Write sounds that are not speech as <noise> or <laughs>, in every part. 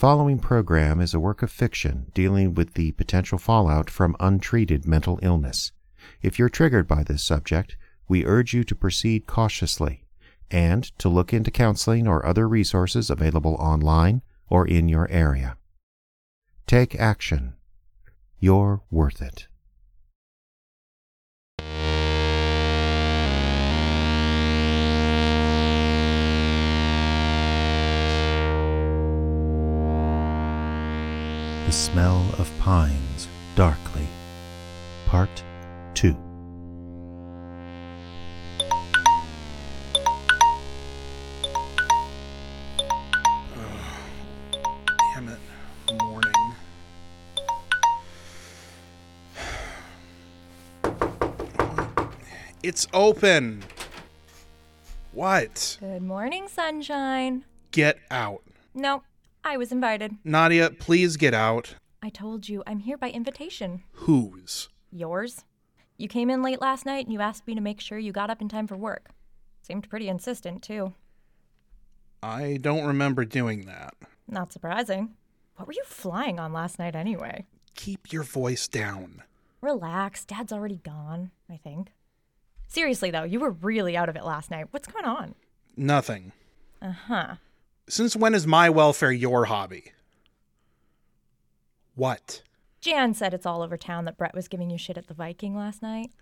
following program is a work of fiction dealing with the potential fallout from untreated mental illness. If you're triggered by this subject, we urge you to proceed cautiously and to look into counseling or other resources available online or in your area. Take action. You're worth it. The Smell of Pines Darkly, Part 2. Damn it. Morning. It's open. What? Good morning, sunshine. Get out. Nope, I was invited. Nadia, please get out. I told you I'm here by invitation. Whose? Yours? You came in late last night and you asked me to make sure you got up in time for work. Seemed pretty insistent, too. I don't remember doing that. Not surprising. What were you flying on last night anyway? Keep your voice down. Relax, Dad's already gone, I think. Seriously, though, you were really out of it last night. What's going on? Nothing. Uh huh. Since when is my welfare your hobby? What? Jan said it's all over town that Brett was giving you shit at the Viking last night.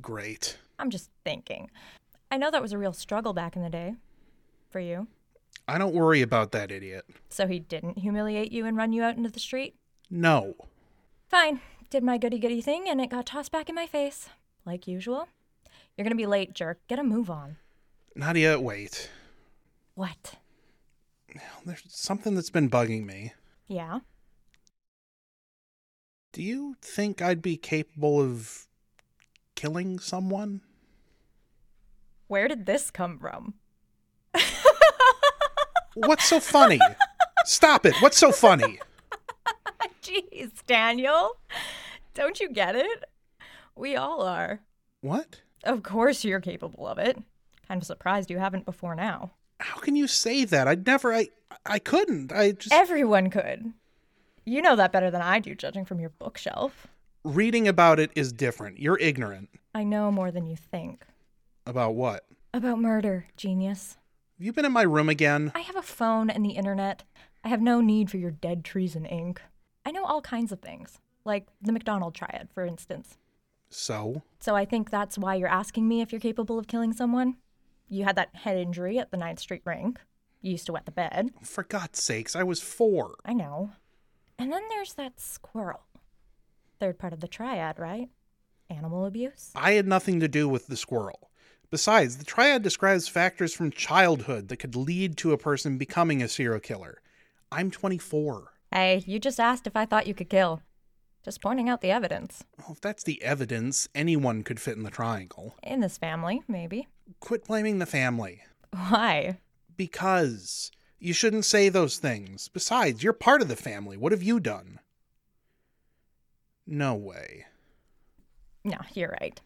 Great. I'm just thinking. I know that was a real struggle back in the day. For you. I don't worry about that idiot. So he didn't humiliate you and run you out into the street? No. Fine. Did my goody goody thing and it got tossed back in my face. Like usual. You're gonna be late, jerk. Get a move on. Nadia, wait. What? There's something that's been bugging me. Yeah? Do you think I'd be capable of killing someone? Where did this come from? <laughs> What's so funny? Stop it. What's so funny? <laughs> Jeez, Daniel. Don't you get it? We all are. What? Of course you're capable of it. Kind of surprised you haven't before now. How can you say that? I'd never I I couldn't. I just Everyone could. You know that better than I do, judging from your bookshelf. reading about it is different. You're ignorant. I know more than you think. About what? About murder, genius. Have you been in my room again? I have a phone and the internet. I have no need for your dead treason ink. I know all kinds of things, like the McDonald triad, for instance. So? So I think that's why you're asking me if you're capable of killing someone. You had that head injury at the Ninth Street rink. You used to wet the bed. For God's sakes, I was 4. I know. And then there's that squirrel. Third part of the triad, right? Animal abuse. I had nothing to do with the squirrel. Besides, the triad describes factors from childhood that could lead to a person becoming a serial killer. I'm 24. Hey, you just asked if I thought you could kill. Just pointing out the evidence. Well, if that's the evidence, anyone could fit in the triangle. In this family, maybe. Quit blaming the family. Why? Because you shouldn't say those things. Besides, you're part of the family. What have you done? No way. No, you're right.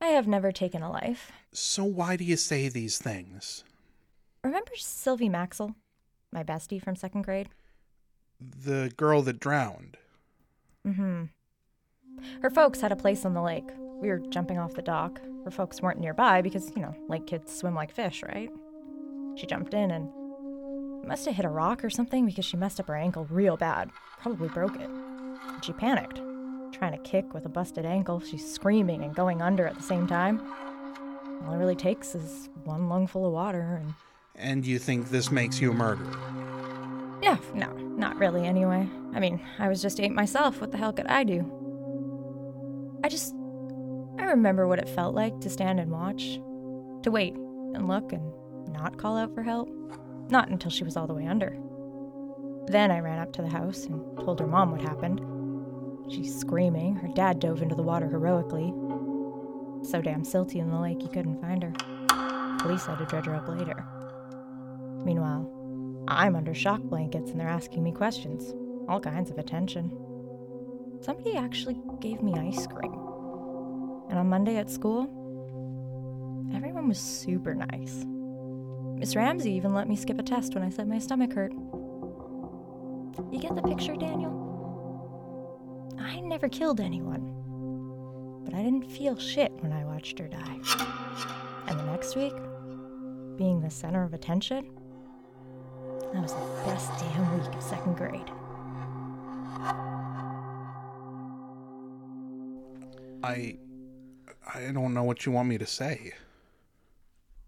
I have never taken a life. So why do you say these things? Remember Sylvie Maxwell, my bestie from second grade? The girl that drowned. Mm-hmm. Her folks had a place on the lake. We were jumping off the dock. Her folks weren't nearby because, you know, lake kids swim like fish, right? She jumped in and must have hit a rock or something because she messed up her ankle real bad. Probably broke it. And she panicked. Trying to kick with a busted ankle, she's screaming and going under at the same time. All it really takes is one lungful of water and And you think this makes you a murderer? No, no, not really anyway. I mean, I was just eight myself. What the hell could I do? I just. I remember what it felt like to stand and watch. To wait and look and not call out for help. Not until she was all the way under. Then I ran up to the house and told her mom what happened. She's screaming. Her dad dove into the water heroically. So damn silty in the lake he couldn't find her. Police had to dredge her up later. Meanwhile, I'm under shock blankets and they're asking me questions. All kinds of attention. Somebody actually gave me ice cream. And on Monday at school, everyone was super nice. Miss Ramsey even let me skip a test when I said my stomach hurt. You get the picture, Daniel? I never killed anyone. But I didn't feel shit when I watched her die. And the next week, being the center of attention, that was the best damn week of second grade. I I don't know what you want me to say.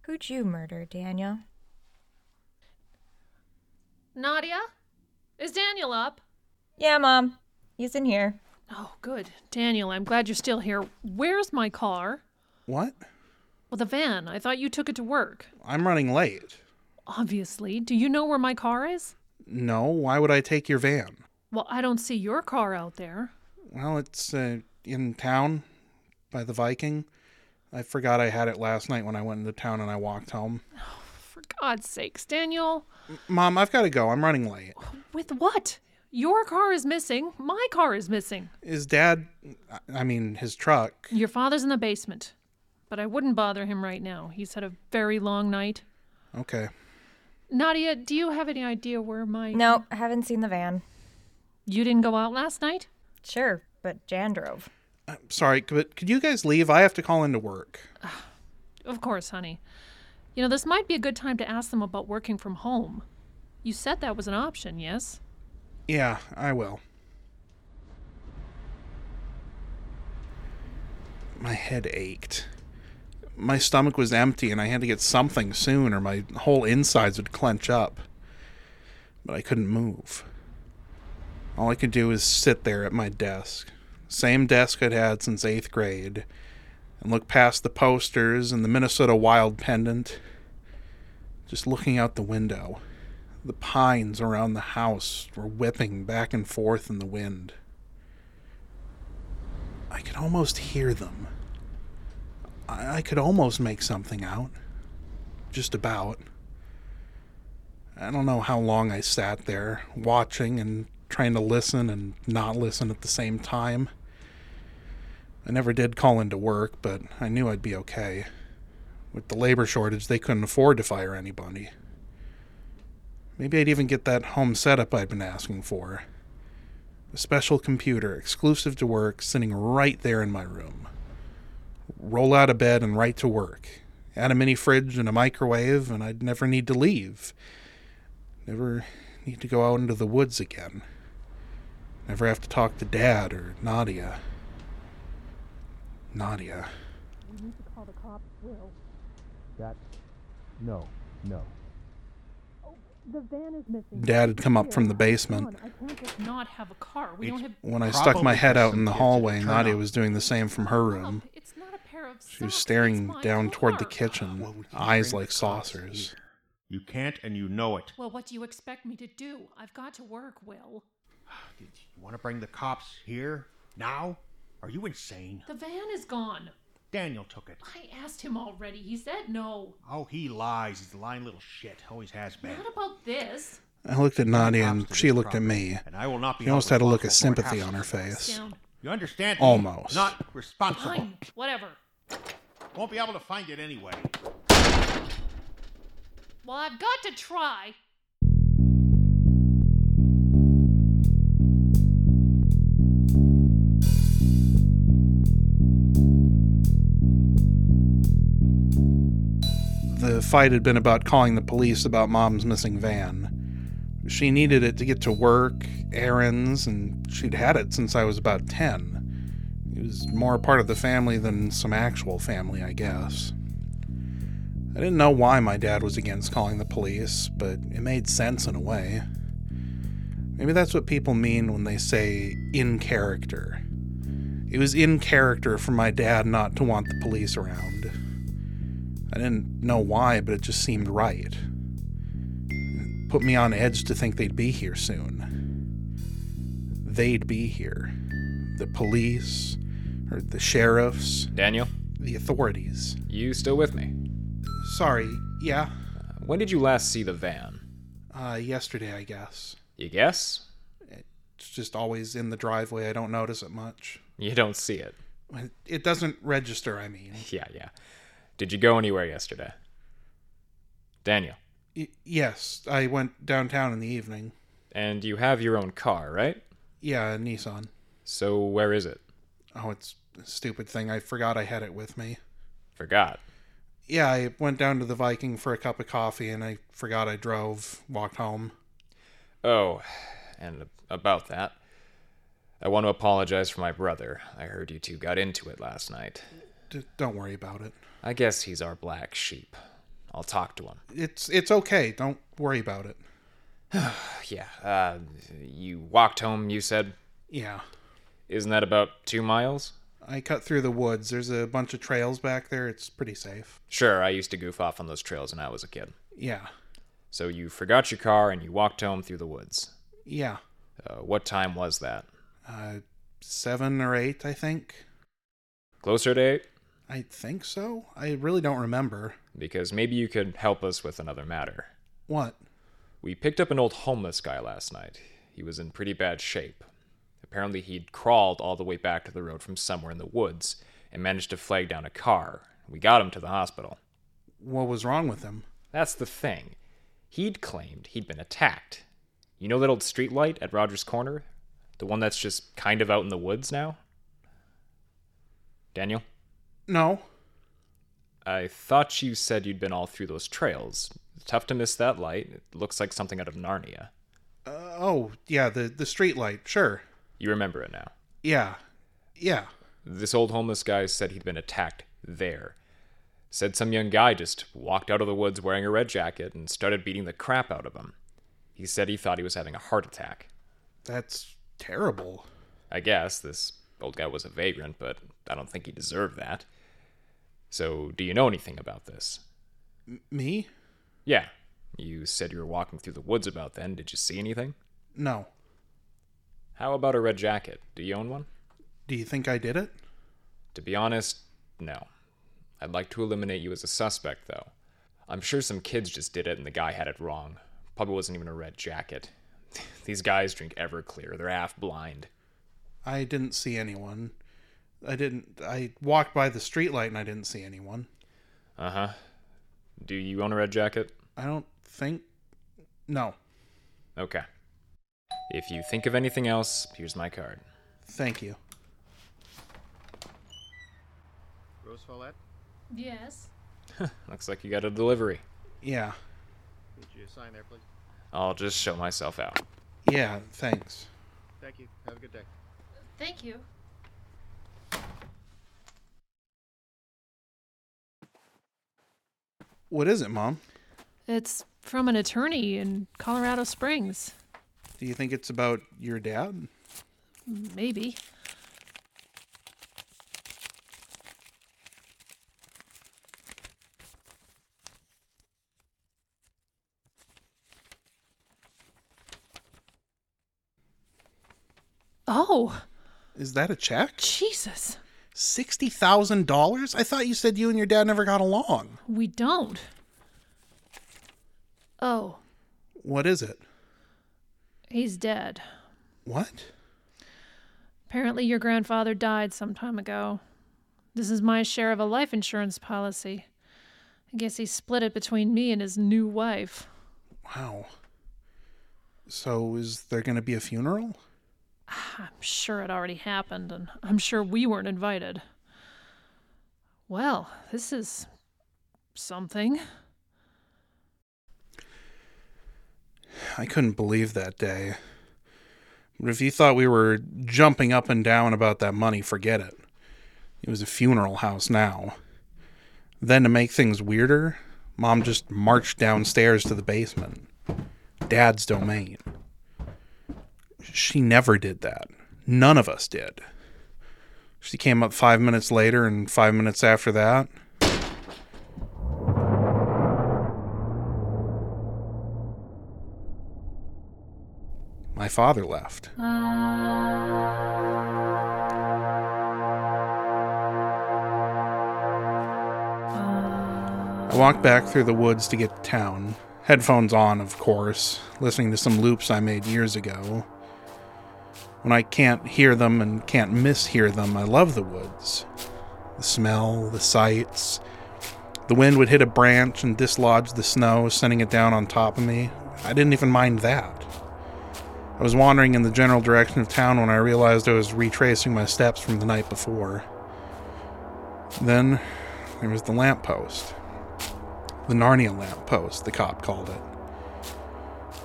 Who'd you murder, Daniel? Nadia? Is Daniel up? Yeah, Mom. He's in here. Oh, good. Daniel, I'm glad you're still here. Where's my car? What? Well, the van. I thought you took it to work. I'm running late. Obviously. Do you know where my car is? No, why would I take your van? Well, I don't see your car out there. Well, it's uh, in town by the Viking. I forgot I had it last night when I went into town and I walked home. For God's sakes, Daniel. Mom, I've got to go. I'm running late. With what? Your car is missing. My car is missing. Is Dad, I mean, his truck? Your father's in the basement. But I wouldn't bother him right now. He's had a very long night. Okay. Nadia, do you have any idea where my. No, I haven't seen the van. You didn't go out last night? Sure, but Jan drove. I'm sorry, but could you guys leave? I have to call into work. <sighs> Of course, honey. You know, this might be a good time to ask them about working from home. You said that was an option, yes? Yeah, I will. My head ached. My stomach was empty and I had to get something soon or my whole insides would clench up. But I couldn't move. All I could do was sit there at my desk. Same desk I'd had since eighth grade. And look past the posters and the Minnesota Wild pendant. Just looking out the window. The pines around the house were whipping back and forth in the wind. I could almost hear them. I, I could almost make something out. Just about. I don't know how long I sat there, watching and trying to listen and not listen at the same time. I never did call into work, but I knew I'd be okay. With the labor shortage, they couldn't afford to fire anybody. Maybe I'd even get that home setup I'd been asking for. A special computer, exclusive to work, sitting right there in my room. Roll out of bed and right to work. Add a mini fridge and a microwave, and I'd never need to leave. Never need to go out into the woods again. Never have to talk to Dad or Nadia. Nadia. We need to call the cops, Will. That. No, no. Oh, the van is missing. Dad had come up from the basement. I can't have a car. We don't have. When I stuck my head out in the hallway, Nadia was doing the same from her room. It's not a pair of She was staring it's my down toward the kitchen, Well, eyes like saucers. You can't, and you know it. Well, what do you expect me to do? I've got to work, Will. <sighs> You want to bring the cops here? Now? Are you insane? The van is gone. Daniel took it. I asked him already. He said no. Oh, he lies. He's a lying little shit. Always has been. Not about this. I looked at Nadia and she looked at me. And I will not be She almost had a look of responsible for what sympathy on her face. Down. You understand? Almost. Not responsible. Fine. Whatever. Won't be able to find it anyway. Well, I've got to try. The fight had been about calling the police about mom's missing van. She needed it to get to work, errands, and she'd had it since I was about 10. It was more a part of the family than some actual family, I guess. I didn't know why my dad was against calling the police, but it made sense in a way. Maybe that's what people mean when they say in character. It was in character for my dad not to want the police around. I didn't know why, but it just seemed right. Put me on edge to think they'd be here soon. They'd be here. The police, or the sheriffs, Daniel, the authorities. you still with me? Sorry, yeah? When did you last see the van? Uh, yesterday, I guess. You guess? It's just always in the driveway. I don't notice it much. You don't see. It- It doesn't register, I mean. <laughs> Yeah, yeah. Did you go anywhere yesterday? Daniel, Y- yes, I went downtown in the evening. And you have your own car, right? Yeah, Nissan. So where is it? Oh, it's a stupid thing. I forgot I had it with me. Forgot. Yeah, I went down to the Viking for a cup of coffee and I forgot I drove, walked home. Oh, and about that. I want to apologize for my brother. I heard you two got into it last night. D- don't worry about it. I guess he's our black sheep. I'll talk to him. It's it's okay. Don't worry about it. <sighs> Yeah, uh, you walked home, you said? Yeah. Isn't that about two miles? I cut through the woods. There's a bunch of trails back there. It's pretty safe. Sure, I used to goof off on those trails when I was a kid. Yeah. So you forgot your car and you walked home through the woods. Yeah. Uh, what time was that? Uh, seven or eight, I think. Closer to eight? I think so. I really don't remember. Because maybe you could help us with another matter. What? We picked up an old homeless guy last night. He was in pretty bad shape. Apparently, he'd crawled all the way back to the road from somewhere in the woods and managed to flag down a car. We got him to the hospital. What was wrong with him? That's the thing. He'd claimed he'd been attacked. You know that old streetlight at Rogers Corner? The one that's just kind of out in the woods now? Daniel? No. I thought you said you'd been all through those trails. Tough to miss that light. It looks like something out of Narnia. Uh, oh, yeah, the the street light. Sure. You remember it now. Yeah. Yeah. This old homeless guy said he'd been attacked there. Said some young guy just walked out of the woods wearing a red jacket and started beating the crap out of him. He said he thought he was having a heart attack. That's terrible. I guess this old guy was a vagrant, but I don't think he deserved that. So, do you know anything about this? M- me? Yeah. You said you were walking through the woods about then. Did you see anything? No. How about a red jacket? Do you own one? Do you think I did it? To be honest, no. I'd like to eliminate you as a suspect, though. I'm sure some kids just did it and the guy had it wrong. Probably wasn't even a red jacket. <laughs> These guys drink Everclear. They're half blind. I didn't see anyone. I didn't. I walked by the street light and I didn't see anyone. Uh huh. Do you own a red jacket? I don't think. No. Okay. If you think of anything else, here's my card. Thank you. Rose Follette, Yes. <laughs> Looks like you got a delivery. Yeah. could you sign there, please? I'll just show myself out. Yeah, thanks. Thank you. Have a good day. Thank you. What is it, Mom? It's from an attorney in Colorado Springs. Do you think it's about your dad? Maybe. Oh, Is that a check? Jesus. $60,000? I thought you said you and your dad never got along. We don't. Oh, What is it? he's dead. What? Apparently, your grandfather died some time ago. This is my share of a life insurance policy. I guess he split it between me and his new wife. Wow. So is there going to be a funeral? <sighs> I'm sure it already happened, and I'm sure we weren't invited. Well, this is something. I couldn't believe that day. But if you thought we were jumping up and down about that money, forget it. It was a funeral house now. Then, to make things weirder, Mom just marched downstairs to the basement. Dad's domain. She never did that. None of us did. She came up five minutes later, and five minutes after that, my father left. I walked back through the woods to get to town. Headphones on, of course, listening to some loops I made years ago. When I can't hear them and can't mishear them, I love the woods. The smell, the sights. The wind would hit a branch and dislodge the snow, sending it down on top of me. I didn't even mind that. I was wandering in the general direction of town when I realized I was retracing my steps from the night before. Then there was the lamppost. The Narnia lamppost, the cop called it.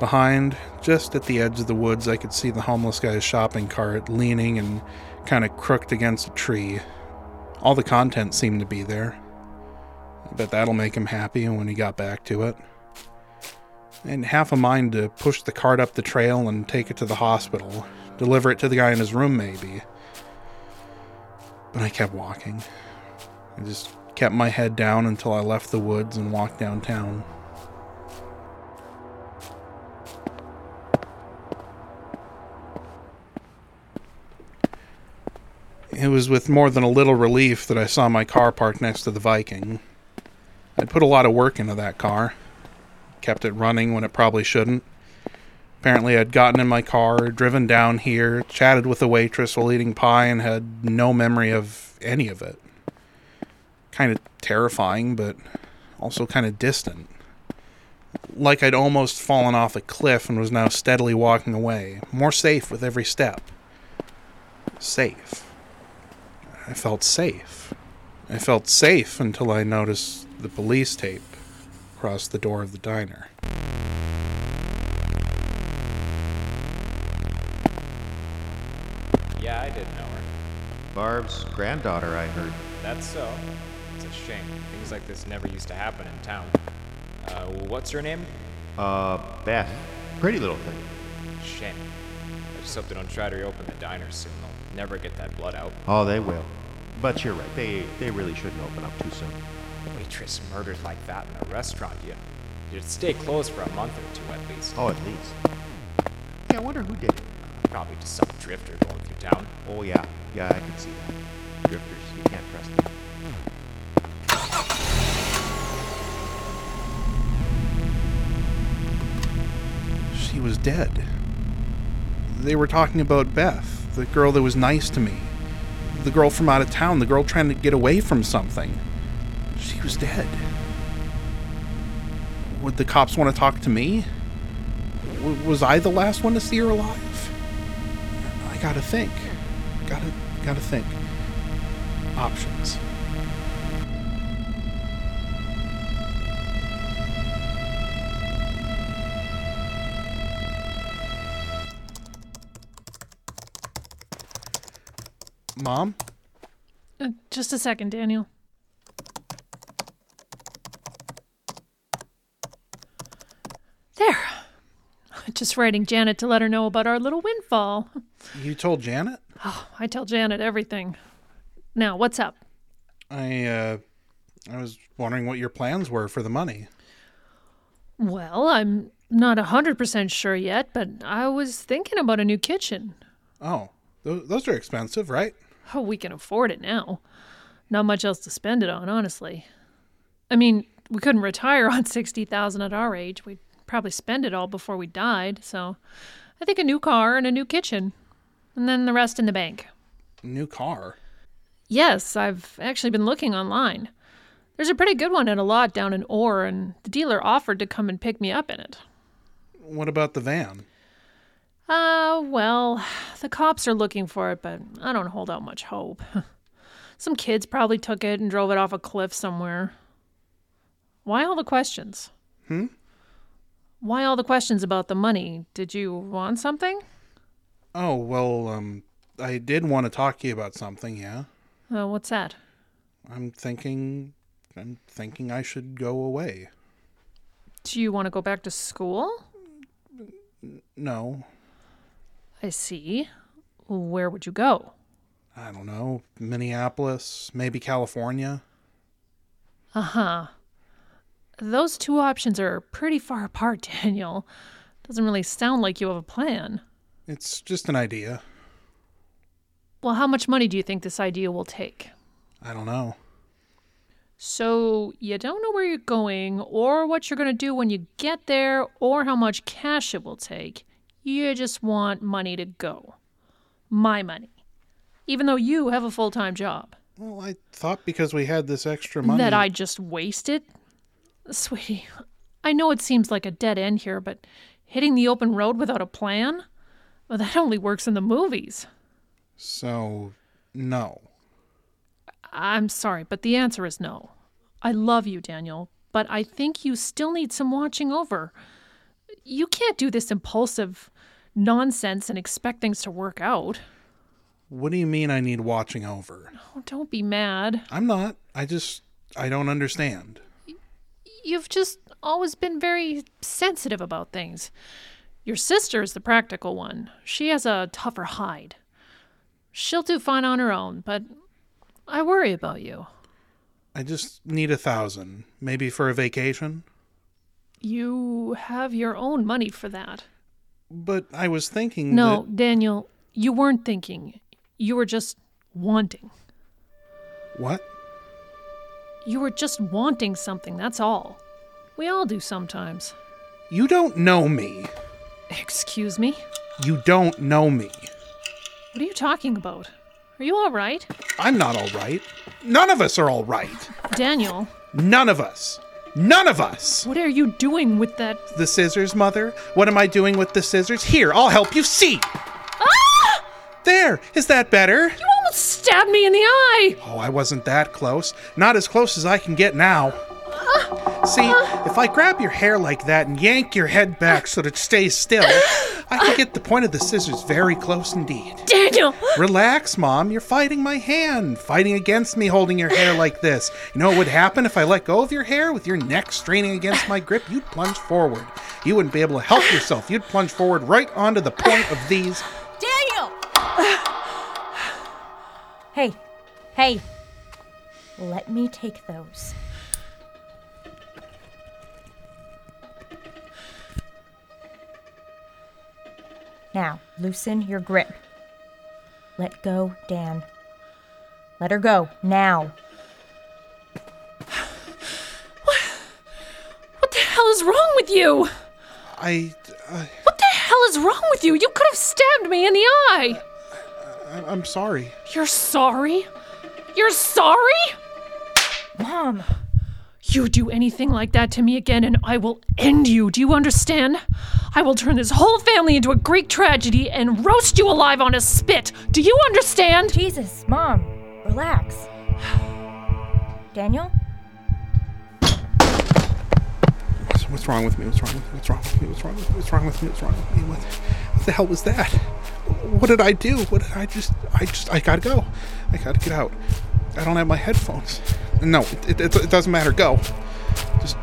Behind, just at the edge of the woods, I could see the homeless guy's shopping cart leaning and kind of crooked against a tree. All the content seemed to be there. I bet that'll make him happy when he got back to it. And half a mind to push the cart up the trail and take it to the hospital, deliver it to the guy in his room, maybe. But I kept walking. I just kept my head down until I left the woods and walked downtown. It was with more than a little relief that I saw my car parked next to the Viking. I'd put a lot of work into that car, kept it running when it probably shouldn't. Apparently, I'd gotten in my car, driven down here, chatted with the waitress while eating pie, and had no memory of any of it. Kind of terrifying, but also kind of distant. Like I'd almost fallen off a cliff and was now steadily walking away, more safe with every step. Safe. I felt safe. I felt safe until I noticed the police tape across the door of the diner. Yeah, I did know her. Barb's granddaughter, I heard. That's so. It's a shame. Things like this never used to happen in town. Uh, what's her name? Uh, Beth. Pretty little thing. Shame. I just hope they don't try to reopen the diner soon. They'll never get that blood out. Oh, they will. But you're right. They they really shouldn't open up too soon. Waitress murdered like that in a restaurant. You, you'd stay closed for a month or two at least. Oh, at least. Yeah, I wonder who did it. Probably just some drifter going through town. Oh yeah, yeah, I can see that. Drifters, you can't trust them. She was dead. They were talking about Beth, the girl that was nice to me. The girl from out of town, the girl trying to get away from something. She was dead. Would the cops want to talk to me? W- was I the last one to see her alive? I gotta think. Gotta, gotta think. Options. Mom? Uh, just a second, Daniel. There. Just writing Janet to let her know about our little windfall. You told Janet? Oh, I tell Janet everything. Now, what's up? I, uh, I was wondering what your plans were for the money. Well, I'm not a 100% sure yet, but I was thinking about a new kitchen. Oh, th- those are expensive, right? Oh, we can afford it now. Not much else to spend it on, honestly. I mean, we couldn't retire <laughs> on 60,000 at our age. We'd probably spend it all before we died, so I think a new car and a new kitchen. And then the rest in the bank. New car. Yes, I've actually been looking online. There's a pretty good one at a lot down in Orr, and the dealer offered to come and pick me up in it. What about the van? Uh, well, <sighs> the cops are looking for it, but I don't hold out much hope. <laughs> Some kids probably took it and drove it off a cliff somewhere. Why all the questions? Hmm? Why all the questions about the money? Did you want something? Oh, well, um, I did want to talk to you about something, yeah. Uh, what's that? I'm thinking. I'm thinking I should go away. Do you want to go back to school? No, I see. Where would you go? I don't know. Minneapolis, maybe California. Uh huh. Those two options are pretty far <laughs> apart, Daniel. Doesn't really sound like you have a plan. It's just an idea. Well, how much money do you think this idea will take? I don't know. So, you don't know where you're going, or what you're going to do when you get there, or how much cash it will take. You just want money to go. My money. Even though you have a full time job. Well, I thought because we had this extra money. That I just wasted? Sweetie, I know it seems like a dead end here, but hitting the open road without a plan? Well, that only works in the movies. So, no. I'm sorry, but the answer is no. I love you, Daniel, but I think you still need some watching over. You can't do this impulsive nonsense and expect things to work out. What do you mean I need watching over? Oh, don't be mad. I'm not. I just, I don't understand. You've just always been very sensitive about things. Your sister is the practical one. She has a tougher hide. She'll do fine on her own, but I worry about you. I just need a thousand. Maybe for a vacation? You have your own money for that. But I was thinking No, that- Daniel, you weren't thinking. You were just wanting. What? You were just wanting something, that's all. We all do sometimes. You don't know me. Excuse me? You don't know me. What are you talking about? Are you all right? I'm not all right. None of us are all right. Daniel, None of us. None of us. what are you doing with that? The scissors, Mother? What am I doing with the scissors? Here, I'll help you see. Ah! There, is that better? You almost stabbed me in the eye! Oh, I wasn't that close. Not as close as I can get now. See, uh-huh. if I grab your hair like that and yank your head back so that it stays still, I can get the point of the scissors very close indeed. Daniel! Relax, Mom. You're fighting my hand, fighting against me holding your hair like this. You know what would happen if I let go of your hair with your neck straining against my grip? You'd plunge forward. You wouldn't be able to help yourself. You'd plunge forward right onto the point of these. Daniel! hey, hey. Let me take those. Now, loosen your grip. Let go, Dan. Let her go, now. What What the hell is wrong with you? I, uh, What the hell is wrong with you? You could have stabbed me in the eye! I- I'm sorry. You're sorry? You're sorry? Mom! You do anything like that to me again, and I will end you. Do you understand? I will turn this whole family into a Greek tragedy and roast you alive on a spit. Do you understand? Jesus, Mom, relax. Daniel? What's, what's wrong with me? What's wrong with me? What's wrong with me? What's wrong with me? What's wrong with me? What's wrong with me? What, what the hell was that? What did I do? What did I just? I just. I gotta go. I gotta get out. I don't have my headphones. No, it, it, it doesn't matter. Go. Just.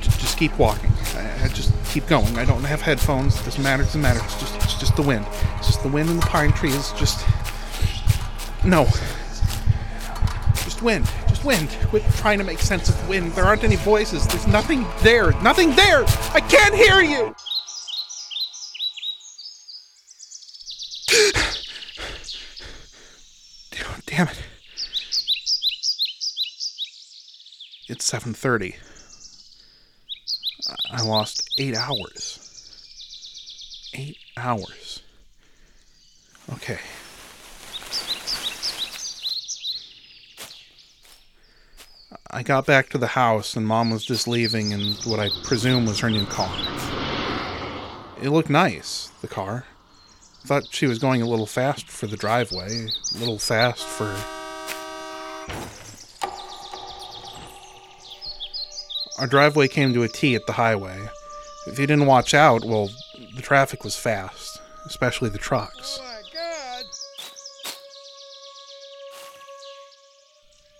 Just, keep walking. I, I just keep going. I don't have headphones. It doesn't matter. It doesn't matter. It's just. It's just the wind. It's just the wind and the pine trees. Just. No. Just wind. Just wind. Quit trying to make sense of wind. There aren't any voices. There's nothing there. Nothing there. I can't hear you. Damn it. It's 7:30. I lost 8 hours. 8 hours. Okay. I got back to the house and mom was just leaving in what I presume was her new car. It looked nice, the car. Thought she was going a little fast for the driveway, a little fast for. Our driveway came to a T at the highway. If you didn't watch out, well, the traffic was fast, especially the trucks. Oh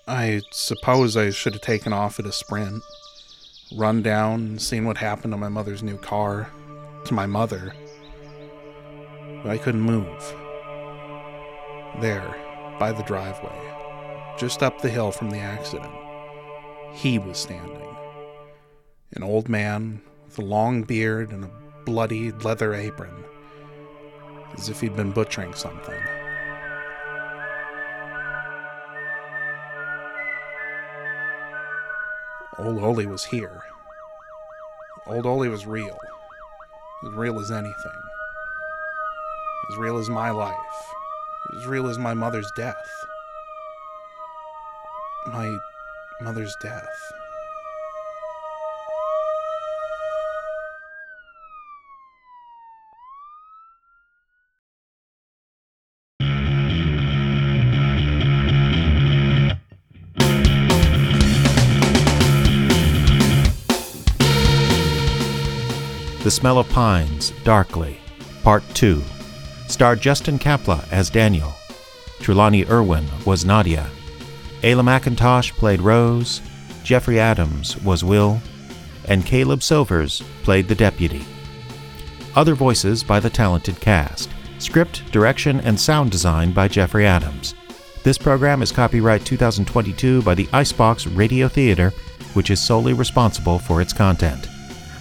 I suppose I should have taken off at a sprint, run down and seen what happened to my mother's new car, to my mother. But I couldn't move. There, by the driveway, just up the hill from the accident, he was standing. An old man with a long beard and a bloody leather apron, as if he'd been butchering something. Old Oli was here. Old Oli was real. As real as anything as real as my life, as real as my mother's death. My mother's death. The Smell of Pines, Darkly, Part 2. Starred Justin Kapla as Daniel. Trelawney Erwin was Nadia. Alea Mackintosh played Rose. Jeffrey Adams was Will. And Caleb Silvers played the deputy. Other voices by the talented cast. Script, direction, and sound design by Jeffrey Adams. This program is copyright 2022 by the Icebox Radio Theater, which is solely responsible for its content.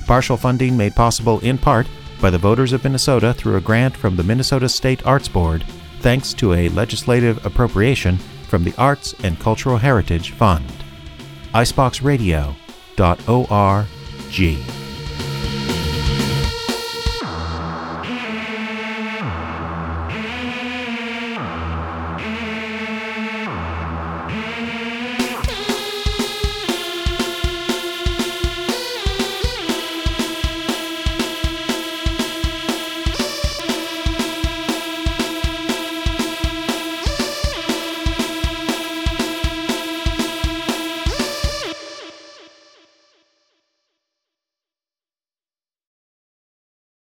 Partial funding made possible in part by the voters of Minnesota through a grant from the Minnesota State Arts Board, thanks to a legislative appropriation from the Arts and Cultural Heritage Fund. iceboxradio.org